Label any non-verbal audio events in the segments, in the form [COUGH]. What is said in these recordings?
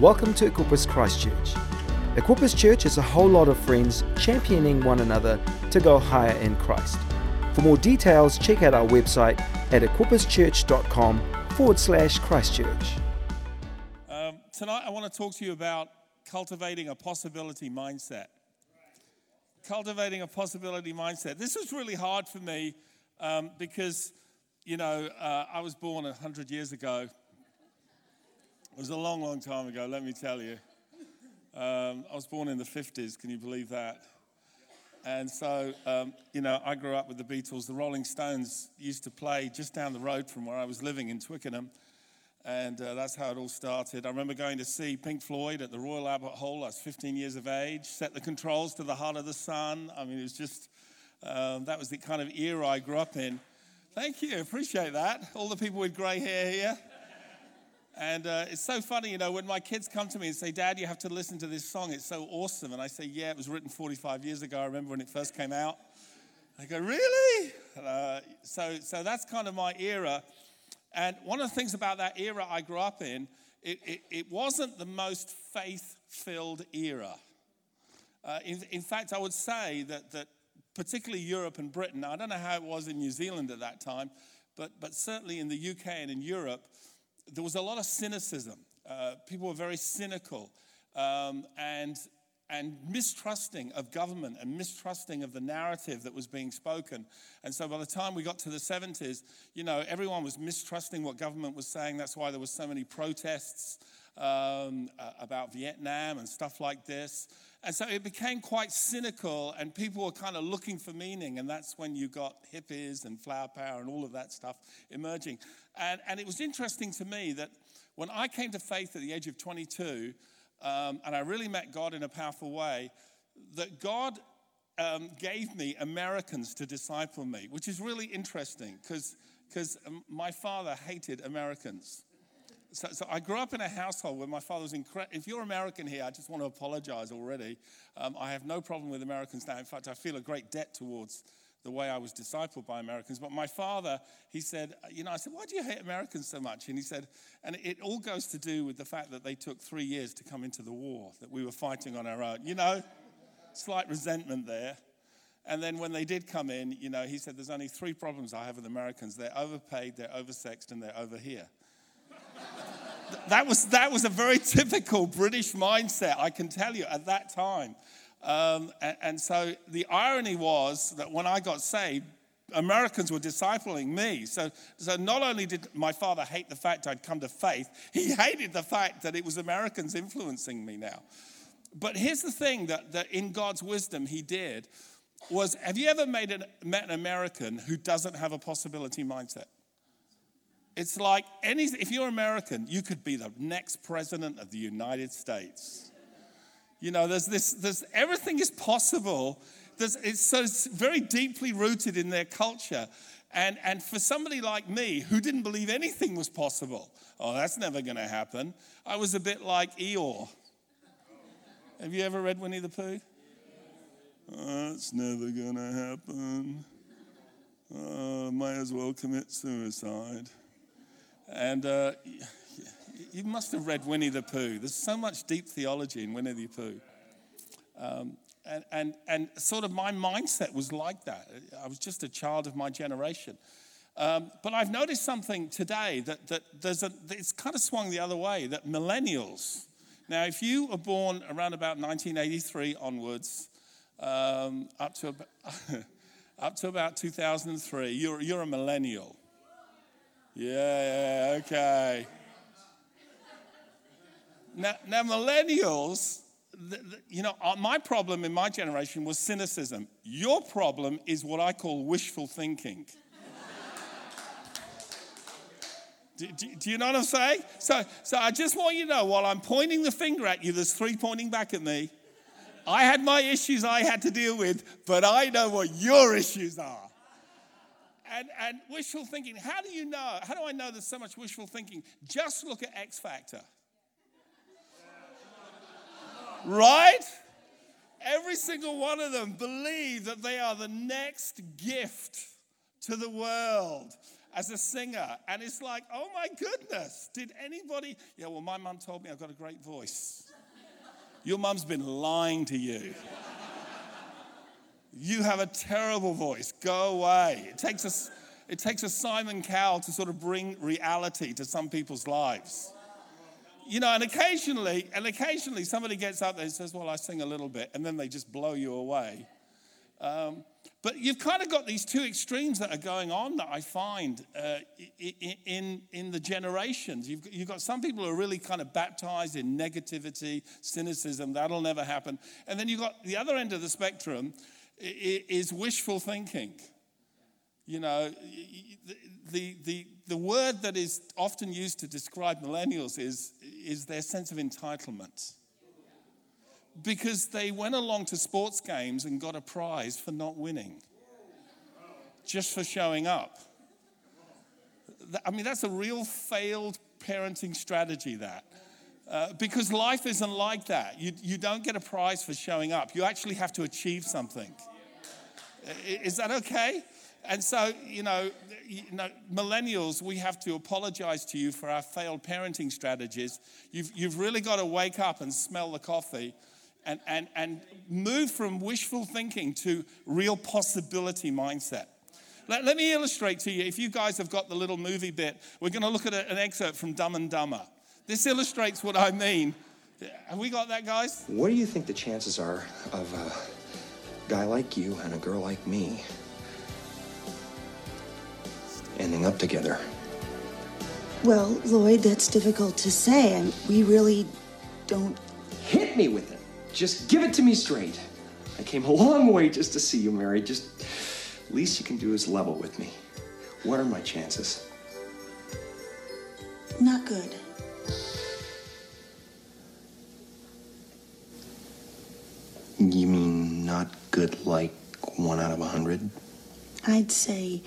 Welcome to Equippers Christchurch. Equippers Church is a whole lot of friends championing one another to go higher in Christ. For more details, check out our website at equipperschurch.com forward slash Christchurch. Um, tonight, I want to talk to you about cultivating a possibility mindset. Cultivating a possibility mindset. This was really hard for me um, because, you know, uh, I was born 100 years ago. It was a long, long time ago, let me tell you. Um, I was born in the 50s, can you believe that? And so, um, you know, I grew up with the Beatles. The Rolling Stones used to play just down the road from where I was living in Twickenham. And uh, that's how it all started. I remember going to see Pink Floyd at the Royal Albert Hall. I was 15 years of age, set the controls to the heart of the sun. I mean, it was just, um, that was the kind of era I grew up in. Thank you, appreciate that. All the people with grey hair here. And uh, it's so funny, you know, when my kids come to me and say, Dad, you have to listen to this song. It's so awesome. And I say, Yeah, it was written 45 years ago. I remember when it first came out. They go, Really? Uh, so, so that's kind of my era. And one of the things about that era I grew up in, it, it, it wasn't the most faith filled era. Uh, in, in fact, I would say that, that particularly Europe and Britain, I don't know how it was in New Zealand at that time, but, but certainly in the UK and in Europe, there was a lot of cynicism. Uh, people were very cynical um, and, and mistrusting of government and mistrusting of the narrative that was being spoken. And so by the time we got to the 70s, you know, everyone was mistrusting what government was saying. That's why there was so many protests um, about Vietnam and stuff like this. And so it became quite cynical, and people were kind of looking for meaning. And that's when you got hippies and flower power and all of that stuff emerging. And, and it was interesting to me that when I came to faith at the age of 22, um, and I really met God in a powerful way, that God um, gave me Americans to disciple me, which is really interesting because um, my father hated Americans so, so, I grew up in a household where my father was incredible. If you're American here, I just want to apologize already. Um, I have no problem with Americans now. In fact, I feel a great debt towards the way I was discipled by Americans. But my father, he said, you know, I said, why do you hate Americans so much? And he said, and it all goes to do with the fact that they took three years to come into the war, that we were fighting on our own. You know, slight resentment there. And then when they did come in, you know, he said, there's only three problems I have with Americans. They're overpaid, they're oversexed, and they're over here that was, that was a very typical British mindset, I can tell you, at that time. Um, and, and so the irony was that when I got saved, Americans were discipling me. So, so not only did my father hate the fact I'd come to faith, [LAUGHS] he hated the fact that it was Americans influencing me now. But here's the thing that, that in God's wisdom he did was have you ever made an, met an American who doesn't have a possibility mindset? It's like any, if you're American, you could be the next president of the United States. You know, there's this, there's, everything is possible. There's, it's, so it's very deeply rooted in their culture. And, and for somebody like me who didn't believe anything was possible, oh, that's never going to happen, I was a bit like Eeyore. Have you ever read Winnie the Pooh? Oh, it's never going to happen. Oh, might as well commit suicide. And uh, you must have read Winnie the Pooh. There's so much deep theology in Winnie the Pooh. Um, and, and, and sort of my mindset was like that. I was just a child of my generation. Um, but I've noticed something today that, that there's a, it's kind of swung the other way that millennials, now, if you were born around about 1983 onwards, um, up, to about, [LAUGHS] up to about 2003, you're, you're a millennial. Yeah, okay. Now, now millennials, the, the, you know, uh, my problem in my generation was cynicism. Your problem is what I call wishful thinking. do, do, do, you know what I'm saying? So, so I just want you to know while I'm pointing the finger at you, there's three pointing back at me. I had my issues I had to deal with, but I know what your issues are and, and wishful thinking. How do you know? How do I know there's so much wishful thinking? Just look at X Factor. Right? Every single one of them believe that they are the next gift to the world. as a singer. And it's like, oh my goodness, did anybody? Yeah, well, my mum told me I've got a great voice. Your mum's been lying to you. You have a terrible voice. Go away. It takes a, it takes a Simon Cowell to sort of bring reality to some people's lives. You know, and occasionally, and occasionally somebody gets up there and says, Well, I sing a little bit, and then they just blow you away. Um, but you've kind of got these two extremes that are going on that I find uh, in, in the generations. You've, you've got some people who are really kind of baptized in negativity, cynicism, that'll never happen. And then you've got the other end of the spectrum is wishful thinking. You know, the, the, the word that is often used to describe millennials is, is their sense of entitlement because they went along to sports games and got a prize for not winning, just for showing up. I mean, that's a real failed parenting strategy, that. Uh, because life isn't like that. You, you don't get a prize for showing up, you actually have to achieve something. Is that okay? And so, you know, you know, millennials, we have to apologize to you for our failed parenting strategies. You've, you've really got to wake up and smell the coffee and, and, and move from wishful thinking to real possibility mindset. Let, let me illustrate to you. If you guys have got the little movie bit, we're going to look at an excerpt from Dumb and Dumber. This illustrates what I mean. Have we got that, guys? What do you think the chances are of a guy like you and a girl like me ending up together? Well, Lloyd, that's difficult to say. and we really don't. Hit me with it. Just give it to me straight. I came a [LAUGHS] long way just to see you married. Just least you can do is level with me. What are my chances? Not good. You mean not good like one out of a hundred? I'd say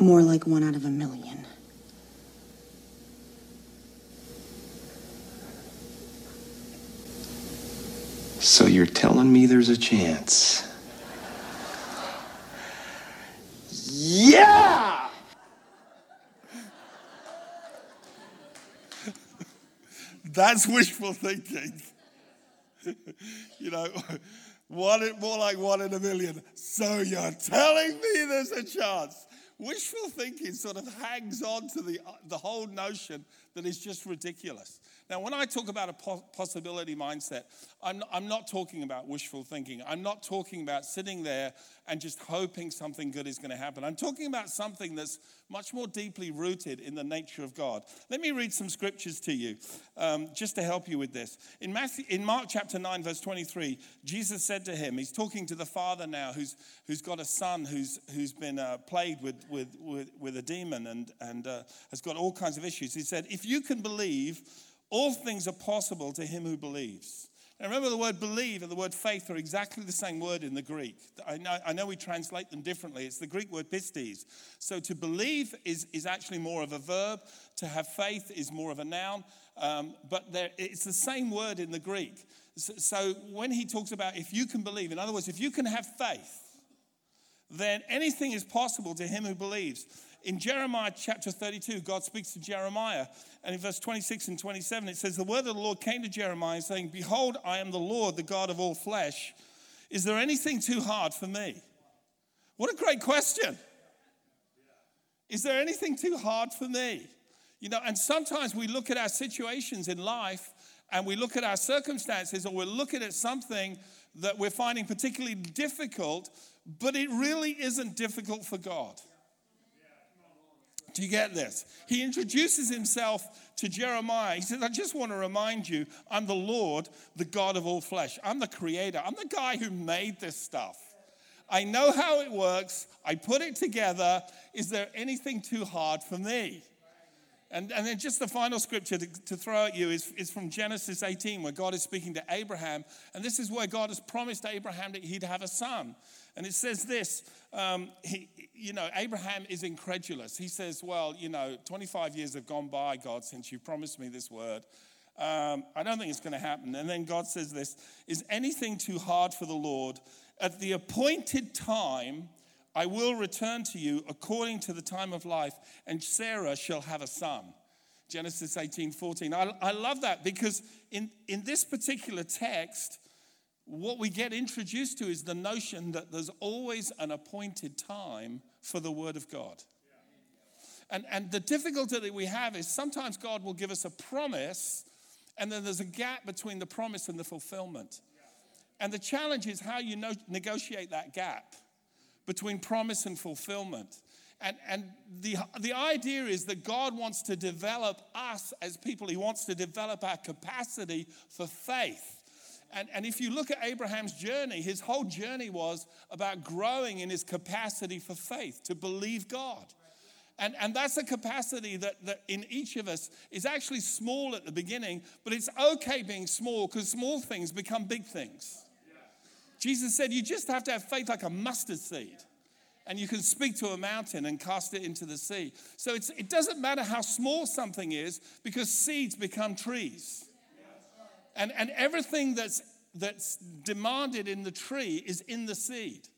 more like one out of a million. So you're telling me there's a chance? Yeah! That's wishful thinking. [LAUGHS] you know, one, more like one in a million. So you're telling me there's a chance? Wishful thinking sort of hangs on to the, the whole notion that is just ridiculous. Now, when I talk about a possibility mindset, I'm not, I'm not talking about wishful thinking. I'm not talking about sitting there and just hoping something good is going to happen. I'm talking about something that's much more deeply rooted in the nature of God. Let me read some scriptures to you um, just to help you with this. In, Matthew, in Mark chapter 9, verse 23, Jesus said to him, He's talking to the father now who's, who's got a son who's, who's been uh, plagued with, with, with, with, a demon and, and uh, has got all kinds of issues. He said, If you can believe, all things are possible to him who believes. Now remember, the word believe and the word faith are exactly the same word in the Greek. I know, I know we translate them differently. It's the Greek word pistis. So to believe is, is actually more of a verb, to have faith is more of a noun, um, but there, it's the same word in the Greek. So, so when he talks about if you can believe, in other words, if you can have faith, then anything is possible to him who believes. In Jeremiah chapter 32, God speaks to Jeremiah, and in verse 26 and 27, it says, The word of the Lord came to Jeremiah, saying, Behold, I am the Lord, the God of all flesh. Is there anything too hard for me? What a great question. Is there anything too hard for me? You know, and sometimes we look at our situations in life and we look at our circumstances or we're looking at something that we're finding particularly difficult, but it really isn't difficult for God. Do you get this? He introduces himself to Jeremiah. He says, I just want to remind you, I'm the Lord, the God of all flesh. I'm the creator. I'm the guy who made this stuff. I know how it works. I put it together. Is there anything too hard for me? And, and then just the final scripture to, to throw at you is, is from Genesis 18, where God is speaking to Abraham. And this is where God has promised Abraham that he'd have a son. And it says this um, he, you know, Abraham is incredulous. He says, Well, you know, 25 years have gone by, God, since you promised me this word. Um, I don't think it's going to happen. And then God says this Is anything too hard for the Lord? At the appointed time, I will return to you according to the time of life, and Sarah shall have a son. Genesis 18 14. I, I love that because in, in this particular text, what we get introduced to is the notion that there's always an appointed time for the Word of God. And, and the difficulty that we have is sometimes God will give us a promise, and then there's a gap between the promise and the fulfillment. And the challenge is how you no- negotiate that gap between promise and fulfillment. And, and the, the idea is that God wants to develop us as people, He wants to develop our capacity for faith. And, and if you look at Abraham's journey, his whole journey was about growing in his capacity for faith, to believe God. And, and that's a capacity that, that in each of us is actually small at the beginning, but it's okay being small because small things become big things. Jesus said you just have to have faith like a mustard seed. And you can speak to a mountain and cast it into the sea. So it doesn't matter how small something is because seeds become trees. And, and everything that's, that's demanded in the tree is in the seed.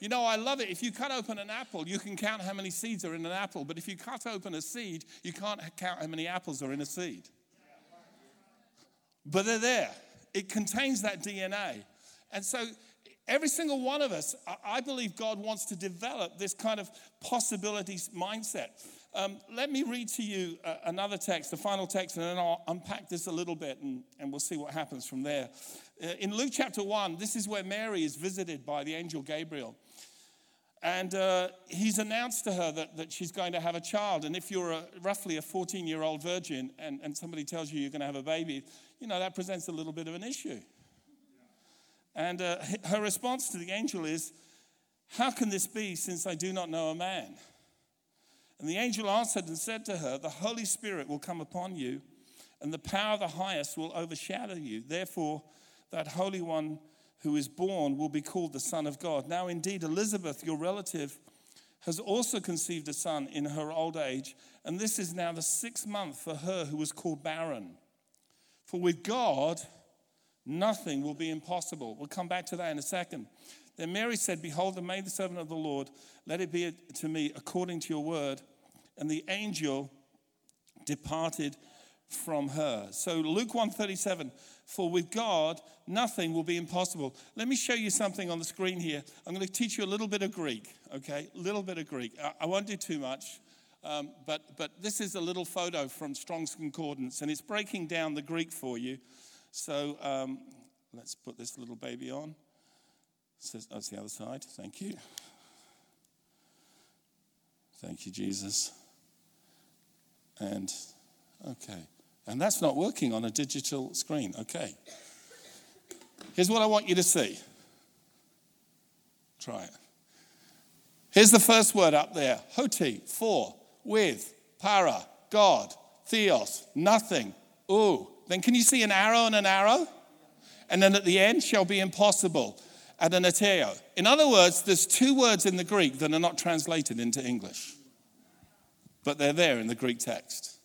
You know, I love it. If you cut open an apple, you can count how many seeds are in an apple. But if you cut open a seed, you can't count how many apples are in a seed. But they're there. It contains that DNA. And so, every single one of us, I believe God wants to develop this kind of possibilities mindset. Um, let me read to you uh, another text, the final text, and then I'll unpack this a little bit and, and we'll see what happens from there. Uh, in Luke chapter 1, this is where Mary is visited by the angel Gabriel. And uh, he's announced to her that, that she's going to have a child. And if you're a, roughly a 14 year old virgin and, and somebody tells you you're going to have a baby, you know, that presents a little bit of an issue. And uh, her response to the angel is, How can this be since I do not know a man? And the angel answered and said to her, The Holy Spirit will come upon you, and the power of the highest will overshadow you. Therefore, that Holy One who is born will be called the Son of God. Now, indeed, Elizabeth, your relative, has also conceived a son in her old age, and this is now the sixth month for her who was called barren. For with God, nothing will be impossible. We'll come back to that in a second. Then Mary said, Behold, the servant of the Lord, let it be to me according to your word. And the angel departed from her. So Luke 137, for with God nothing will be impossible. Let me show you something on the screen here. I'm going to teach you a little bit of Greek, okay? A little bit of Greek. I, won't do too much, um, but, but this is a little photo from Strong's Concordance, and it's breaking down the Greek for you. So um, let's put this little baby on. Says, that's the other side. Thank you. Thank you, Jesus. And, okay. And that's not working on a digital screen. Okay. Here's what I want you to see. Try it. Here's the first word up there hoti, for, with, para, God, theos, nothing, ooh. Then can you see an arrow and an arrow? And then at the end, shall be impossible and an ateo. In other words, there's two words in the Greek that are not translated into English, but they're there in the Greek text.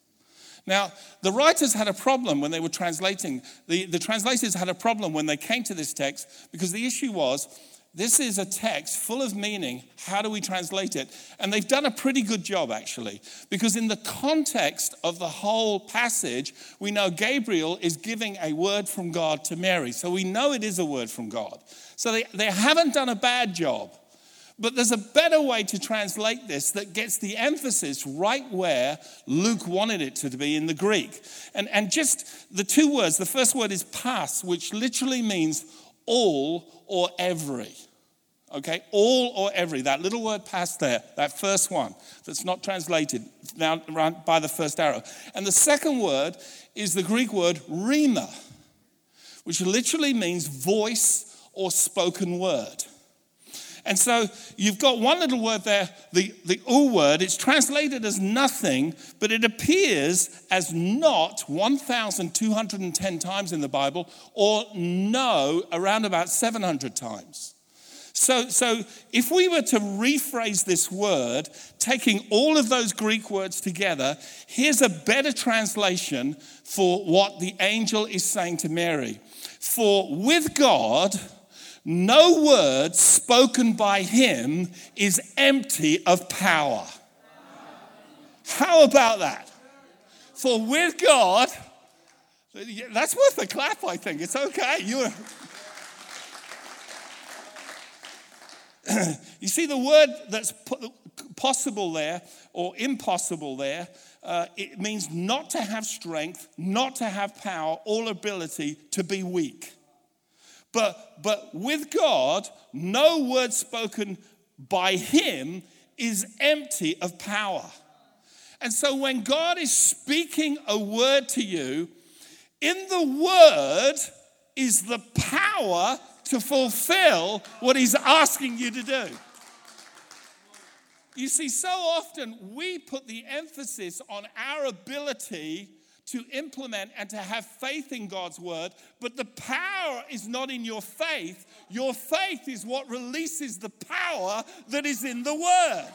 Now, the writers had a problem when they were translating. The, the translators had a problem when they came to this text because the issue was this is a text full of meaning. How do we translate it? And they've done a pretty good job, actually, because in the context of the whole passage, we know Gabriel is giving a word from God to Mary. So we know it is a word from God. So they, they haven't done a bad job. But there's a better way to translate this that gets the emphasis right where Luke wanted it to be in the Greek. And, and just the two words the first word is pas, which literally means all or every. Okay, all or every. That little word pas there, that first one that's not translated now by the first arrow. And the second word is the Greek word rhema, which literally means voice or spoken word. And so you've got one little word there, the, the U word. It's translated as nothing, but it appears as not 1,210 times in the Bible, or no around about 700 times. So, so if we were to rephrase this word, taking all of those Greek words together, here's a better translation for what the angel is saying to Mary. For with God, no word spoken by him is empty of power. How about that? For with God, that's worth a clap, I think. It's okay. You're. [CLEARS THROAT] you see, the word that's possible there or impossible there, uh, it means not to have strength, not to have power or ability to be weak. But, but with God, no word spoken by Him is empty of power. And so when God is speaking a word to you, in the word is the power to fulfill what He's asking you to do. You see, so often we put the emphasis on our ability to implement and to have faith in God's word, but the power is not in your faith. Your faith is what releases the power that is in the word.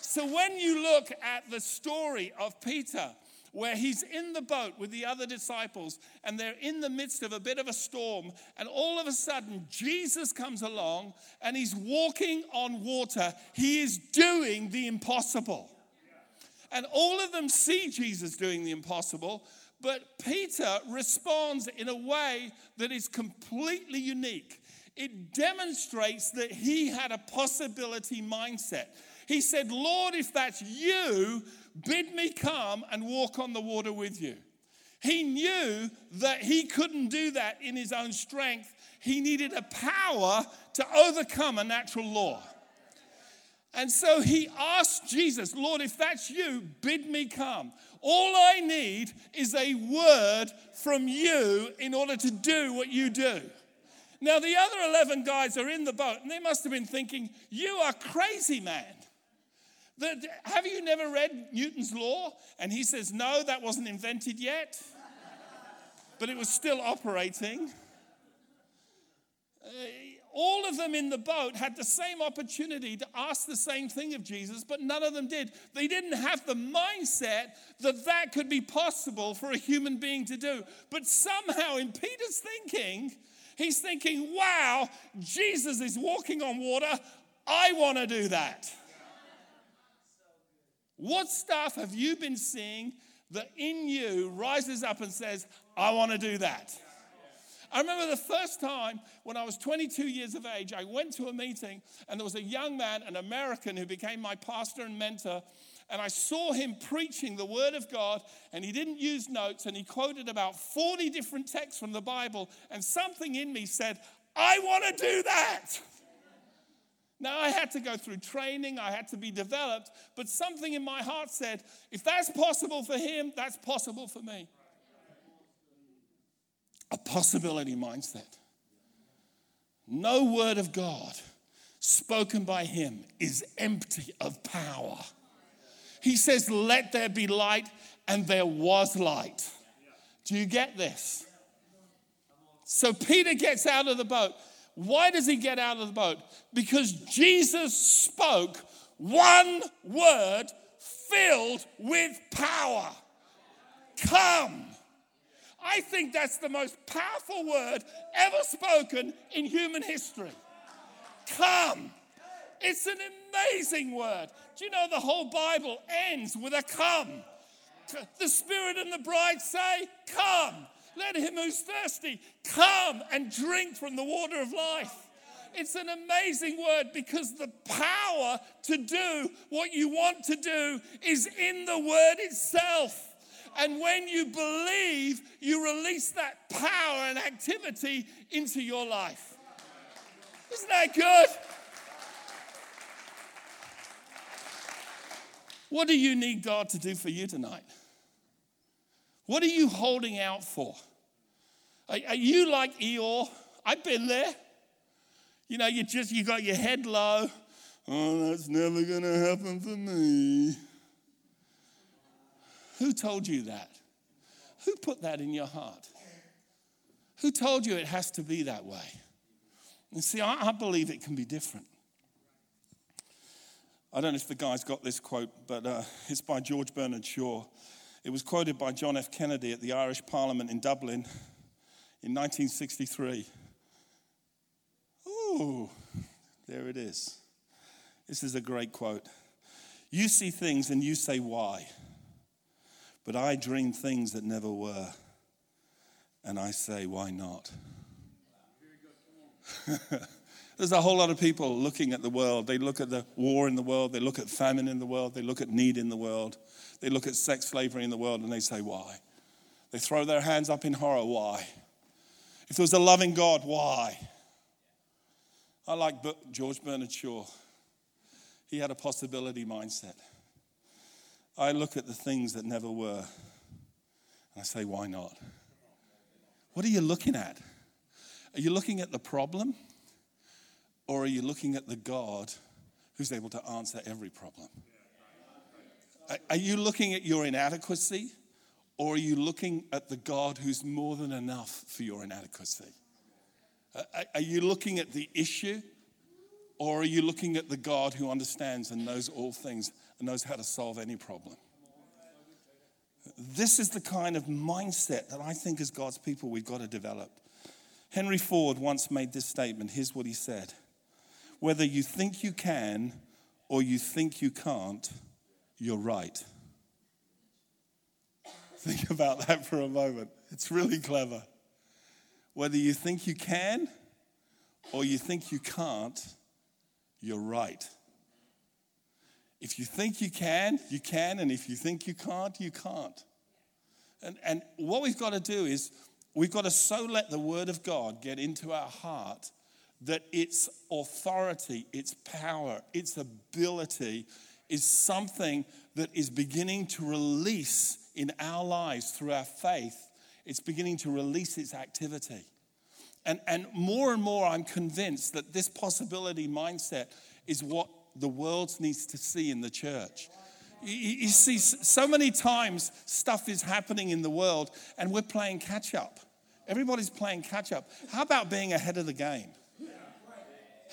So when you look at the story of Peter, where he's in the boat with the other disciples and they're in the midst of a bit of a storm. And all of a sudden, Jesus comes along and he's walking on water. He is doing the impossible. And all of them see Jesus doing the impossible, but Peter responds in a way that is completely unique. It demonstrates that he had a possibility mindset. He said, Lord, if that's you, bid me come and walk on the water with you. He knew that he couldn't do that in his own strength. He needed a power to overcome a natural law. And so he asked Jesus, Lord, if that's you, bid me come. All I need is a word from you in order to do what you do. Now, the other 11 guys are in the boat, and they must have been thinking, You are crazy, man. Have you never read Newton's law? And he says, No, that wasn't invented yet, but it was still operating. Uh, all of them in the boat had the same opportunity to ask the same thing of Jesus, but none of them did. They didn't have the mindset that that could be possible for a human being to do. But somehow, in Peter's thinking, he's thinking, wow, Jesus is walking on water. I want to do that. What stuff have you been seeing that in you rises up and says, I want to do that? I remember the first time when I was 22 years of age, I went to a meeting and there was a young man, an American, who became my pastor and mentor. And I saw him preaching the word of God, and he didn't use notes, and he quoted about 40 different texts from the Bible. And something in me said, I want to do that. Now, I had to go through training, I had to be developed, but something in my heart said, if that's possible for him, that's possible for me. A possibility mindset. No word of God spoken by him is empty of power. He says, Let there be light, and there was light. Do you get this? So Peter gets out of the boat. Why does he get out of the boat? Because Jesus spoke one word filled with power. Come. I think that's the most powerful word ever spoken in human history. Come. It's an amazing word. Do you know the whole Bible ends with a come? The Spirit and the bride say, Come. Let him who's thirsty come and drink from the water of life. It's an amazing word because the power to do what you want to do is in the word itself. And when you believe, you release that power and activity into your life. Isn't that good? What do you need God to do for you tonight? What are you holding out for? Are, are you like Eeyore? I've been there. You know, you just you got your head low. Oh, that's never gonna happen for me. Who told you that? Who put that in your heart? Who told you it has to be that way? And see, I, I believe it can be different. I don't know if the guy's got this quote, but uh, it's by George Bernard Shaw. It was quoted by John F. Kennedy at the Irish Parliament in Dublin in 1963. Ooh, there it is. This is a great quote. You see things and you say, why? But I dream things that never were. And I say, why not? [LAUGHS] There's a whole lot of people looking at the world. They look at the war in the world, they look at famine in the world, they look at need in the world, they look at sex slavery in the world, and they say, why? They throw their hands up in horror, why? If there was a loving God, why? I like George Bernard Shaw. He had a possibility mindset. I look at the things that never were and I say, why not? What are you looking at? Are you looking at the problem or are you looking at the God who's able to answer every problem? Are you looking at your inadequacy or are you looking at the God who's more than enough for your inadequacy? Are you looking at the issue or are you looking at the God who understands and knows all things and knows how to solve any problem? This is the kind of mindset that I think as God's people we've got to develop. Henry Ford once made this statement. Here's what he said Whether you think you can or you think you can't, you're right. Think about that for a moment. It's really clever. Whether you think you can or you think you can't, you're right. If you think you can, you can, and if you think you can't, you can't. And, and what we've got to do is we've got to so let the Word of God get into our heart that its authority, its power, its ability is something that is beginning to release in our lives through our faith. It's beginning to release its activity. And, and more and more, I'm convinced that this possibility mindset is what the world needs to see in the church. You, see, so many times stuff is happening in the world and we're playing catch up. Everybody's playing catch up. How about being ahead of the game?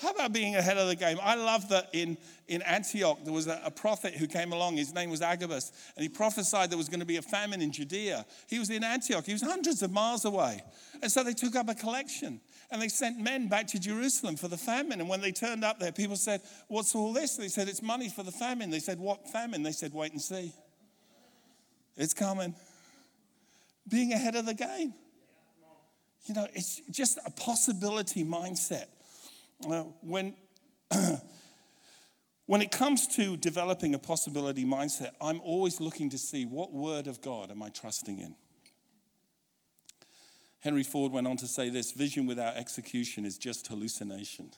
How about being ahead of the game? I love that in, in Antioch there was a, a, prophet who came along. His name was Agabus, and he prophesied there was going to be a famine in Judea. He was in Antioch, he was hundreds of miles away. And so they took up a collection and they sent men back to Jerusalem for the famine. And when they turned up there, people said, What's all this? They said, It's money for the famine. They said, What famine? They said, Wait and see. It's coming. Being ahead of the game. You know, it's just a possibility mindset. Uh, when, [CLEARS THROAT] when it comes to developing a possibility mindset, I'm always looking to see what word of God am I trusting in. Henry Ford went on to say this vision without execution is just hallucination.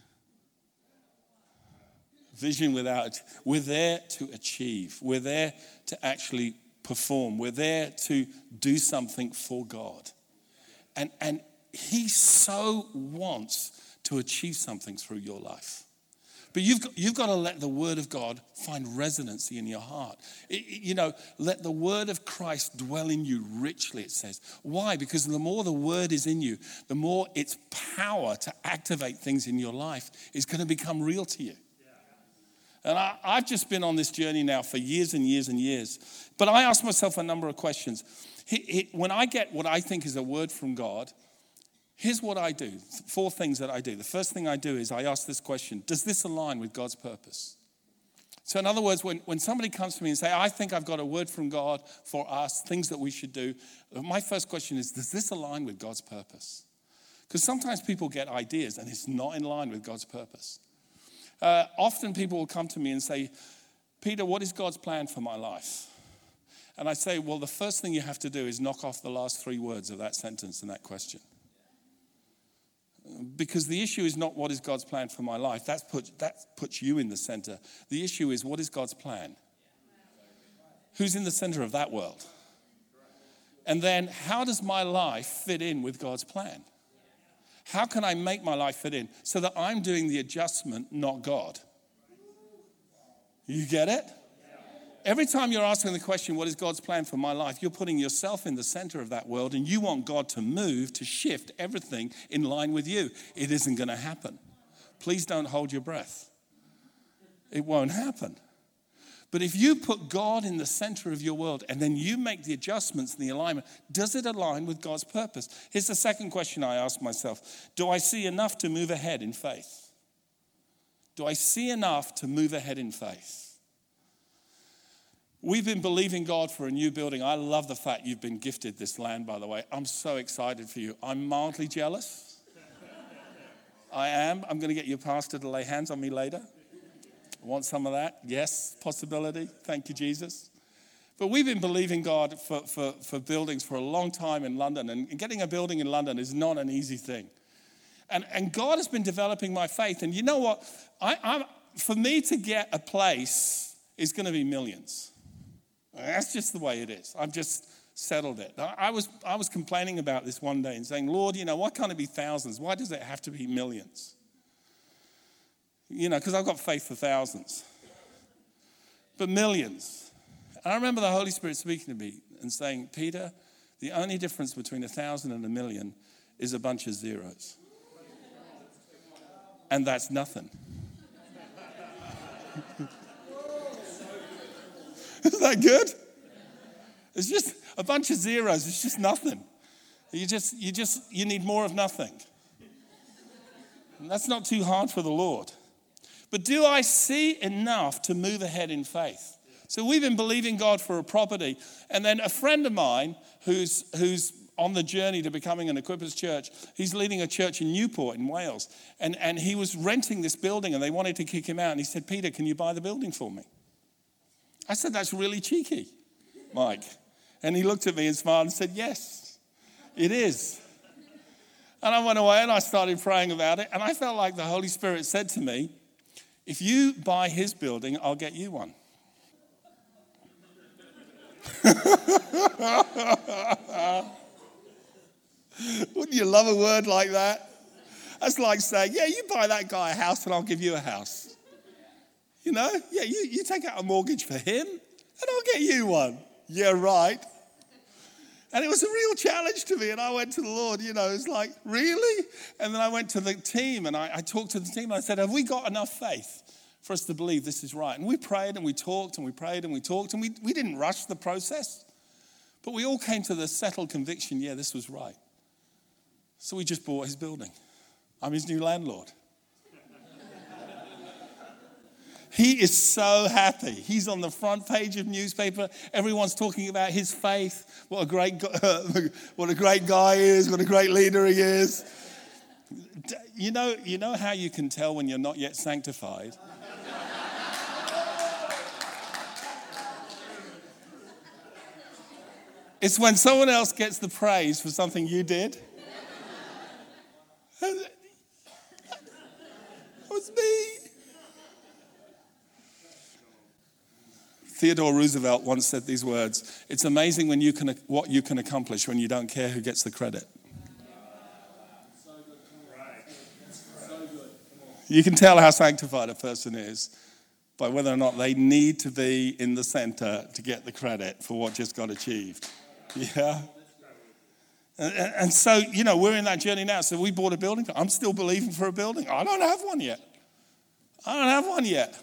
Vision without, we're there to achieve, we're there to actually perform, we're there to do something for God. And, and He so wants to achieve something through your life. But you've got, you've got to let the word of God find resonancy in your heart. It, you know, let the word of Christ dwell in you richly, it says. Why? Because the more the word is in you, the more its power to activate things in your life is going to become real to you. And I, have just been on this journey now for years and years and years. But I ask myself a number of questions. When I get what I think is a word from God, Here's what I do four things that I do. The first thing I do is I ask this question Does this align with God's purpose? So, in other words, when, when somebody comes to me and say, I think I've got a word from God for us, things that we should do, my first question is, does this align with God's purpose? Because sometimes people get ideas and it's not in line with God's purpose. Uh, often people will come to me and say, Peter, what is God's plan for my life? And I say, well, the first thing you have to do is knock off the last three words of that sentence and that question. Because the issue is not what is God's plan for my life. That's put, that puts you in the center. The issue is what is God's plan? Who's in the center of that world? And then how does my life fit in with God's plan? How can I make my life fit in so that I'm doing the adjustment, not God? You get it? Every time you're asking the question, what is God's plan for my life? You're putting yourself in the center of that world and you want God to move, to shift everything in line with you. It isn't going to happen. Please don't hold your breath. It won't happen. But if you put God in the center of your world and then you make the adjustments and the alignment, does it align with God's purpose? Here's the second question I ask myself Do I see enough to move ahead in faith? Do I see enough to move ahead in faith? We've been believing God for a new building. I love the fact you've been gifted this land, by the way. I'm so excited for you. I'm mildly jealous. I am. I'm going to get your pastor to lay hands on me later. Want some of that? Yes, possibility. Thank you, Jesus. But we've been believing God for, for, for buildings for a long time in London, and getting a building in London is not an easy thing. And, and God has been developing my faith. And you know what? I, I'm, for me to get a place is going to be millions. That's just the way it is. I've just settled it. I was, I was complaining about this one day and saying, Lord, you know, why can't it be thousands? Why does it have to be millions? You know, because I've got faith for thousands. But millions. And I remember the Holy Spirit speaking to me and saying, Peter, the only difference between a thousand and a million is a bunch of zeros. And that's nothing. [LAUGHS] [LAUGHS] Is that good? It's just a bunch of zeros. It's just nothing. You just, you just, you need more of nothing. And that's not too hard for the Lord. But do I see enough to move ahead in faith? So we've been believing God for a property. And then a friend of mine who's, who's on the journey to becoming an Equippers church, he's leading a church in Newport in Wales. And, and he was renting this building and they wanted to kick him out. And he said, Peter, can you buy the building for me? I said, That's really cheeky, Mike. And he looked at me and smiled and said, Yes, it is. And I went away and I started praying about it. And I felt like the Holy Spirit said to me, If you buy his building, I'll get you one. [LAUGHS] Wouldn't you love a word like that? That's like saying, Yeah, you buy that guy a house and I'll give you a house. You know, yeah, you, you take out a mortgage for him and I'll get you one. Yeah, right. And it was a real challenge to me. And I went to the Lord, you know, it's like, really? And then I went to the team and I, I talked to the team. And I said, Have we got enough faith for us to believe this is right? And we prayed and we talked and we prayed and we talked. And we, we didn't rush the process, but we all came to the settled conviction yeah, this was right. So we just bought his building. I'm his new landlord. He is so happy. He's on the front page of newspaper. Everyone's talking about his faith. What a great, [LAUGHS] what a great guy he is. What a great leader he is. You know, you know how you can tell when you're not yet sanctified. It's when someone else gets the praise for something you did. [LAUGHS] It was me. Theodore Roosevelt once said these words It's amazing when you can, what you can accomplish when you don't care who gets the credit. You can tell how sanctified a person is by whether or not they need to be in the center to get the credit for what just got achieved. Yeah? And, so, you know, we're in that journey now. So we bought a building. I'm still believing for a building. I don't have one yet. I don't have one yet.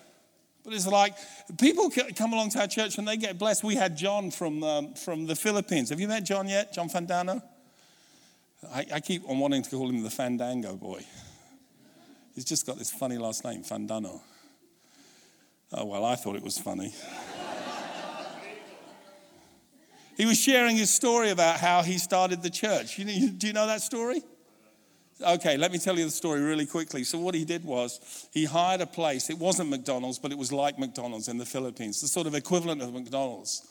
But it's like people come along to our church and they get blessed. We had John from, um, from the Philippines. Have you met John yet? John Fandano? I, I, keep on wanting to call him the Fandango boy. He's just got this funny last name, Fandano. Oh, well, I thought it was funny. he was sharing his story about how he started the church. You do you know that story? Okay, let me tell you the story really quickly. So, what he did was he hired a place. It wasn't McDonald's, but it was like McDonald's in the Philippines, the sort of equivalent of McDonald's.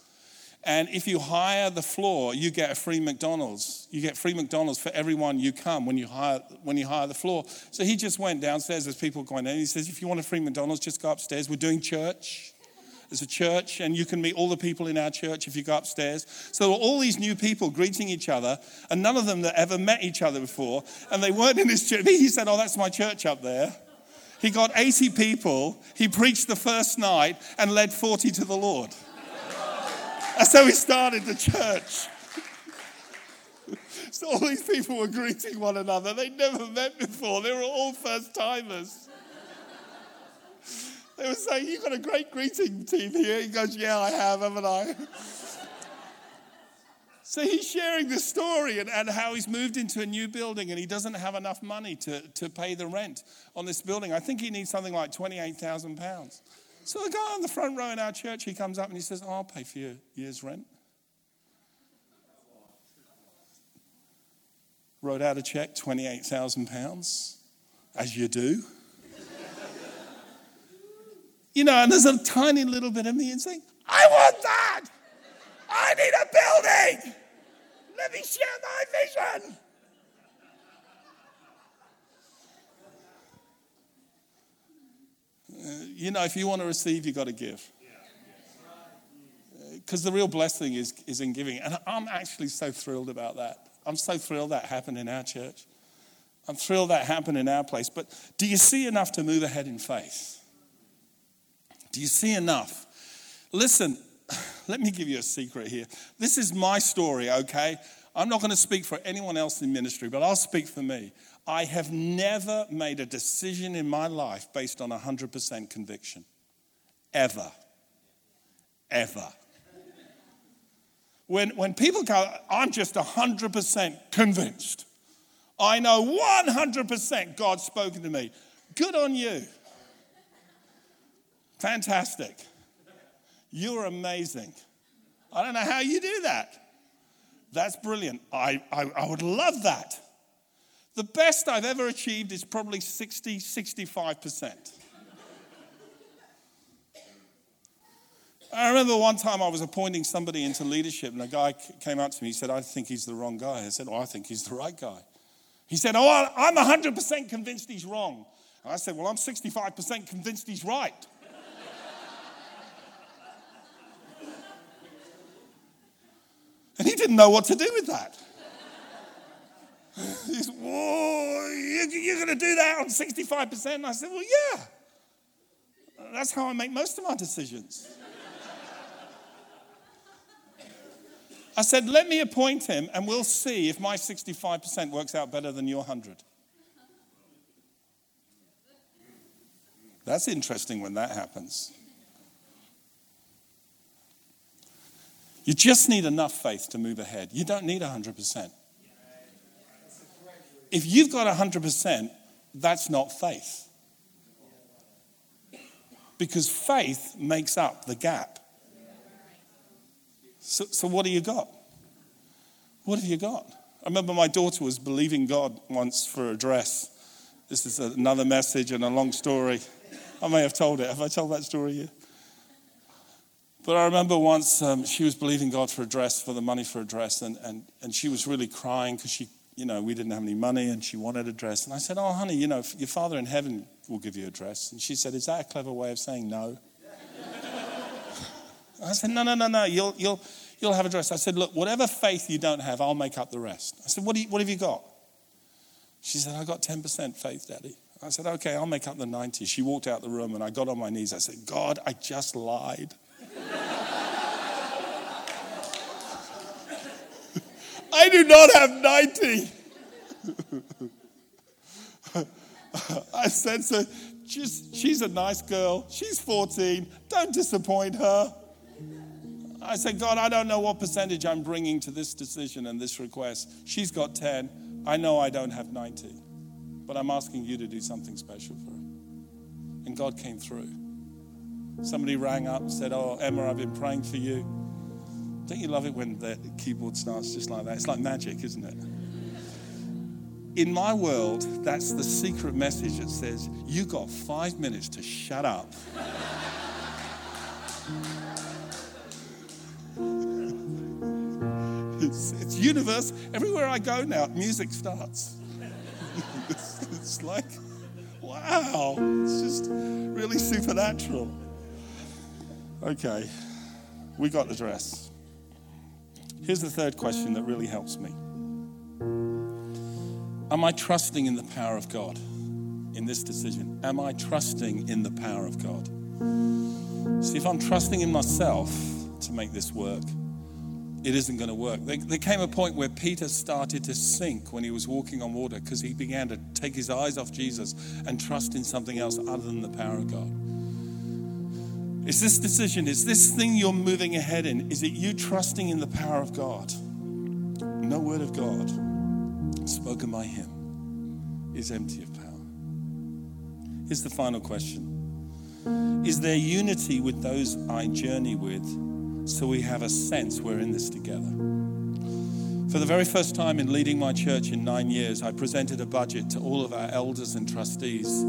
And if you hire the floor, you get a free McDonald's. You get free McDonald's for everyone you come when you hire when you hire the floor. So he just went downstairs. There's people going in. He says, "If you want a free McDonald's, just go upstairs. We're doing church." As a church, and you can meet all the people in our church if you go upstairs. So there were all these new people greeting each other, and none of them that ever met each other before, and they weren't in his church. He said, Oh, that's my church up there. He got 80 people, he preached the first night, and led 40 to the Lord. That's how he started the church. [LAUGHS] So all these people were greeting one another. They'd never met before. They were all first timers. They were saying, You've got a great greeting team here. He goes, Yeah, I have, haven't I? [LAUGHS] So he's sharing this story and, and how he's moved into a new building and he doesn't have enough money to, to pay the rent on this building. I think he needs something like £28,000. So the guy on the front row in our church, he comes up and he says, oh, I'll pay for your year's rent. Wrote out a check, £28,000, as you do. You know, and there's a tiny little bit of me and saying, I want that! I need a building! Let me share my vision! Uh, you know, if you want to receive, you've got to give. Because uh, the real blessing is, is in giving. And I'm actually so thrilled about that. I'm so thrilled that happened in our church. I'm thrilled that happened in our place. But do you see enough to move ahead in faith? Do you see enough? Listen, [SIGHS] let me give you a secret here. This is my story, okay? I'm not going to speak for anyone else in ministry, but I'll speak for me. I have never made a decision in my life based on 100% conviction. Ever. Ever. When, when people go, I'm just 100% convinced. I know 100% God's spoken to me. Good on you. Fantastic. You're amazing. I don't know how you do that. That's brilliant. I, I, I, would love that. The best I've ever achieved is probably 60, 65%. I remember one time I was appointing somebody into leadership, and a guy came up to me. He said, I think he's the wrong guy. I said, Oh, I think he's the right guy. He said, Oh, I'm 100% convinced he's wrong. And I said, Well, I'm 65% convinced he's right. And he didn't know what to do with that. [LAUGHS] He's, whoa, you're going to do that on 65%? And I said, well, yeah. That's how I make most of my decisions. I said, let me appoint him and we'll see if my 65% works out better than your 100. That's interesting when that happens. You just need enough faith to move ahead. You don't need 100%. If you've got 100%, that's not faith. Because faith makes up the gap. So, so what do you got? What have you got? I remember my daughter was believing God once for a dress. This is another message and a long story. I may have told it. Have I told that story yet? But I remember once um, she was believing God for a dress, for the money for a dress, and, and, and she was really crying because she, you know, we didn't have any money and she wanted a dress. And I said, Oh, honey, you know, your father in heaven will give you a dress. And she said, Is that a clever way of saying no? [LAUGHS] I said, No, no, no, no, you'll, you'll, you'll have a dress. I said, Look, whatever faith you don't have, I'll make up the rest. I said, What, do you, what have you got? She said, I got 10% faith, Daddy. I said, Okay, I'll make up the 90. She walked out the room and I got on my knees. I said, God, I just lied. I do not have 90. [LAUGHS] I said, so just, she's a nice girl. She's 14. Don't disappoint her. I said, God, I don't know what percentage I'm bringing to this decision and this request. She's got 10. I know I don't have 90. But I'm asking you to do something special for her. And God came through. Somebody rang up and said, Oh, Emma, I've been praying for you. Don't you love it when the keyboard starts just like that? It's like magic, isn't it? In my world, that's the secret message that says, You got five minutes to shut up. [LAUGHS] it's, it's universe. Everywhere I go now, music starts. [LAUGHS] it's, it's like, wow, it's just really supernatural. Okay, we got the dress. Here's the third question that really helps me Am I trusting in the power of God in this decision? Am I trusting in the power of God? See, if I'm trusting in myself to make this work, it isn't going to work. There, came a point where Peter started to sink when he was walking on water because he began to take his eyes off Jesus and trust in something else other than the power of God. Is this decision, is this thing you're moving ahead in, is it you trusting in the power of God? no word of God spoken by him is empty of power. Here's the final question Is there unity with those I journey with so we have a sense we're in this together? For the very first time in leading my church in nine years, I presented a budget to all of our elders and trustees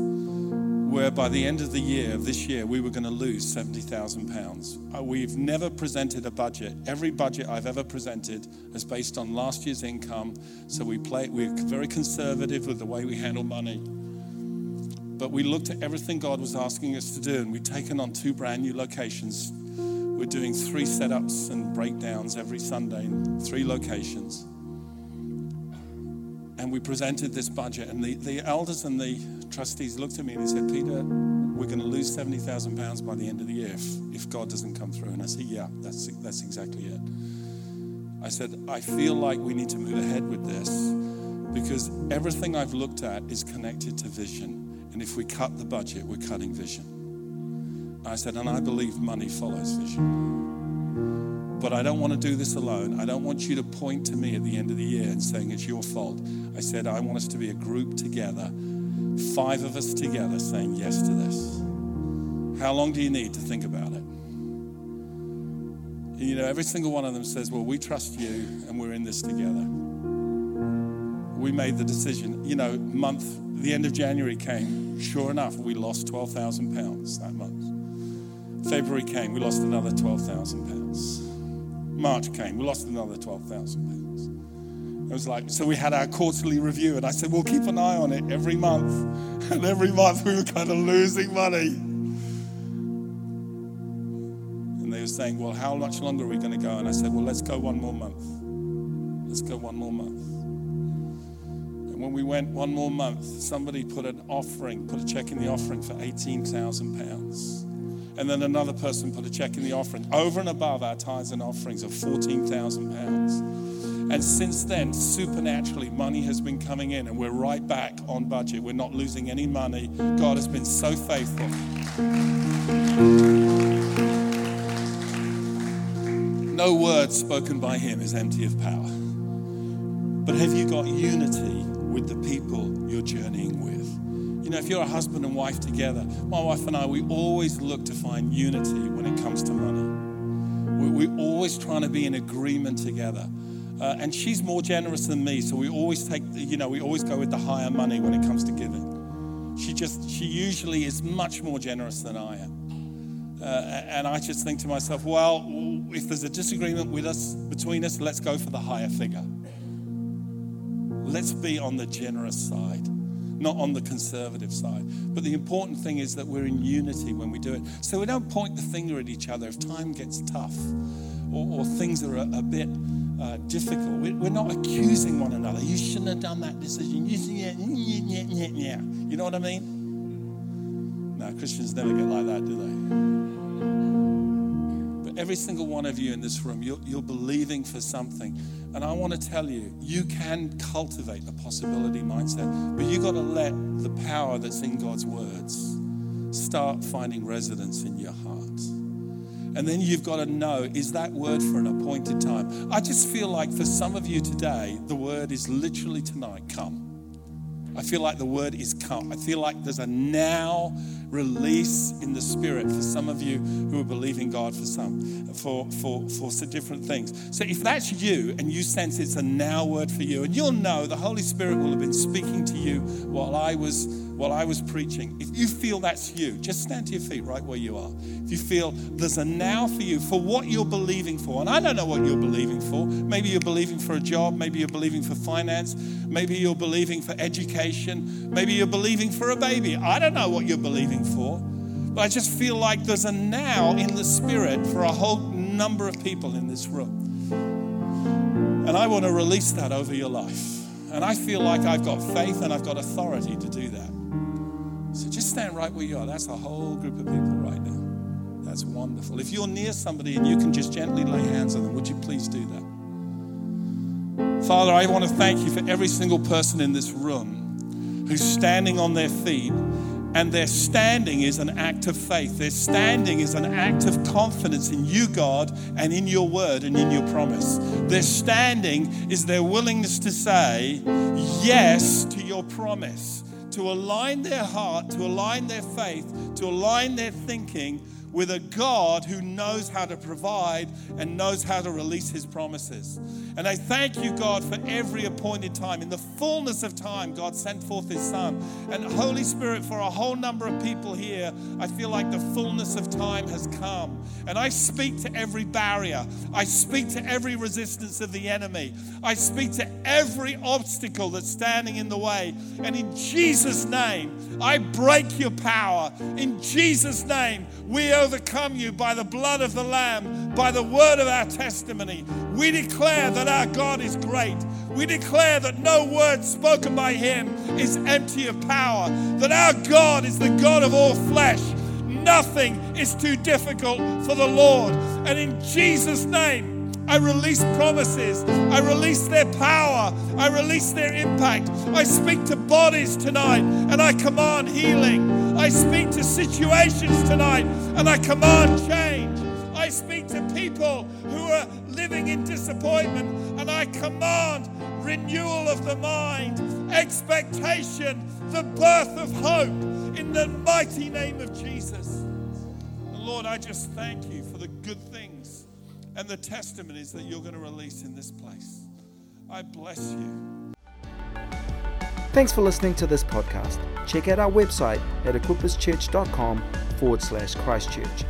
where by the end of the year of this year, we were going to lose £70,000. Uh, we've never presented a budget. Every budget I've ever presented is based on last year's income. So we play, we're very conservative with the way we handle money. But we looked at everything God was asking us to do, and we've taken on two brand new locations we're doing three setups and breakdowns every Sunday in three locations. And we presented this budget, and the, the elders and the trustees looked at me and they said, Peter, we're going to lose £70,000 by the end of the year if, if God doesn't come through. And I said, Yeah, that's, that's exactly it. I said, I feel like we need to move ahead with this because everything I've looked at is connected to vision. And if we cut the budget, we're cutting vision. I said, and I believe money follows vision. But I don't want to do this alone. I don't want you to point to me at the end of the year and saying it's your fault. I said, I want us to be a group together, five of us together saying yes to this. How long do you need to think about it? You know, every single one of them says, Well, we trust you and we're in this together. We made the decision. You know, month, the end of January came. Sure enough, we lost 12,000 pounds that month. February came, we lost another 12,000 pounds. March came, we lost another 12,000 pounds. It was like, so we had our quarterly review, and I said, we'll keep an eye on it every month. [LAUGHS] And every month we were kind of losing money. And they were saying, well, how much longer are we going to go? And I said, well, let's go one more month. Let's go one more month. And when we went one more month, somebody put an offering, put a check in the offering for 18,000 pounds. And then another person put a check in the offering over and above our tithes and offerings of 14,000 pounds. And since then, supernaturally, money has been coming in, and we're right back on budget. We're not losing any money. God has been so faithful. No word spoken by Him is empty of power. But have you got unity with the people you're journeying with? Know, if you're a husband and wife together, my wife and I, we always look to find unity when it comes to money. We, we're always trying to be in agreement together. Uh, and she's more generous than me, so we always take, you know, we always go with the higher money when it comes to giving. She just, she usually is much more generous than I am. Uh, and I just think to myself, well, if there's a disagreement with us, between us, let's go for the higher figure. Let's be on the generous side not on the conservative side. But the important thing is that we're in unity when we do it. So we don't point the finger at each other if time gets tough or, or things are a, a bit uh, difficult. We're not accusing one another. You shouldn't have done that decision. You, you know what I mean? No, Christians never get like that, do they? Every single one of you in this room, you're, you're believing for something. And I want to tell you, you can cultivate a possibility mindset, but you've got to let the power that's in God's words start finding residence in your heart. And then you've got to know is that word for an appointed time? I just feel like for some of you today, the word is literally tonight come. I feel like the word is come. I feel like there's a now release in the spirit for some of you who are believing God for some for for for different things. So if that's you and you sense it's a now word for you, and you'll know the Holy Spirit will have been speaking to you while I was while I was preaching. If you feel that's you, just stand to your feet right where you are. If you feel there's a now for you for what you're believing for, and I don't know what you're believing for. Maybe you're believing for a job, maybe you're believing for finance, maybe you're believing for education, maybe you're believing for a baby. I don't know what you're believing for. But I just feel like there's a now in the spirit for a whole number of people in this room. And I want to release that over your life. And I feel like I've got faith and I've got authority to do that. Stand right where you are. That's a whole group of people right now. That's wonderful. If you're near somebody and you can just gently lay hands on them, would you please do that? Father, I want to thank you for every single person in this room who's standing on their feet And their standing is an act of faith. Their standing is an act of confidence in you, God, and in your word and in your promise. Their standing is their willingness to say yes to your promise, to align their heart, to align their faith, to align their thinking with a God who knows how to provide and knows how to release his promises. And I thank you, God, for every appointed time. In the fullness of time, God sent forth his Son. And Holy Spirit, for a whole number of people here, I feel like the fullness of time has come. And I speak to every barrier, I speak to every resistance of the enemy, I speak to every obstacle that's standing in the way. And in Jesus' name, I break your power. In Jesus' name, we overcome you by the blood of the Lamb, by the word of our testimony. We declare that our God is great. We declare that no word spoken by him is empty of power, that our God is the God of all flesh. Nothing is too difficult for the Lord. And in Jesus' name, I release promises. I release their power. I release their impact. I speak to bodies tonight and I command healing. I speak to situations tonight and I command change. I speak to people who are living in disappointment and I command renewal of the mind, expectation, the birth of hope in the mighty name of Jesus. Lord, I just thank you for the good things and the testimonies that you're going to release in this place. I bless you. Thanks for listening to this podcast. Check out our website at equipperschurch.com forward slash Christchurch.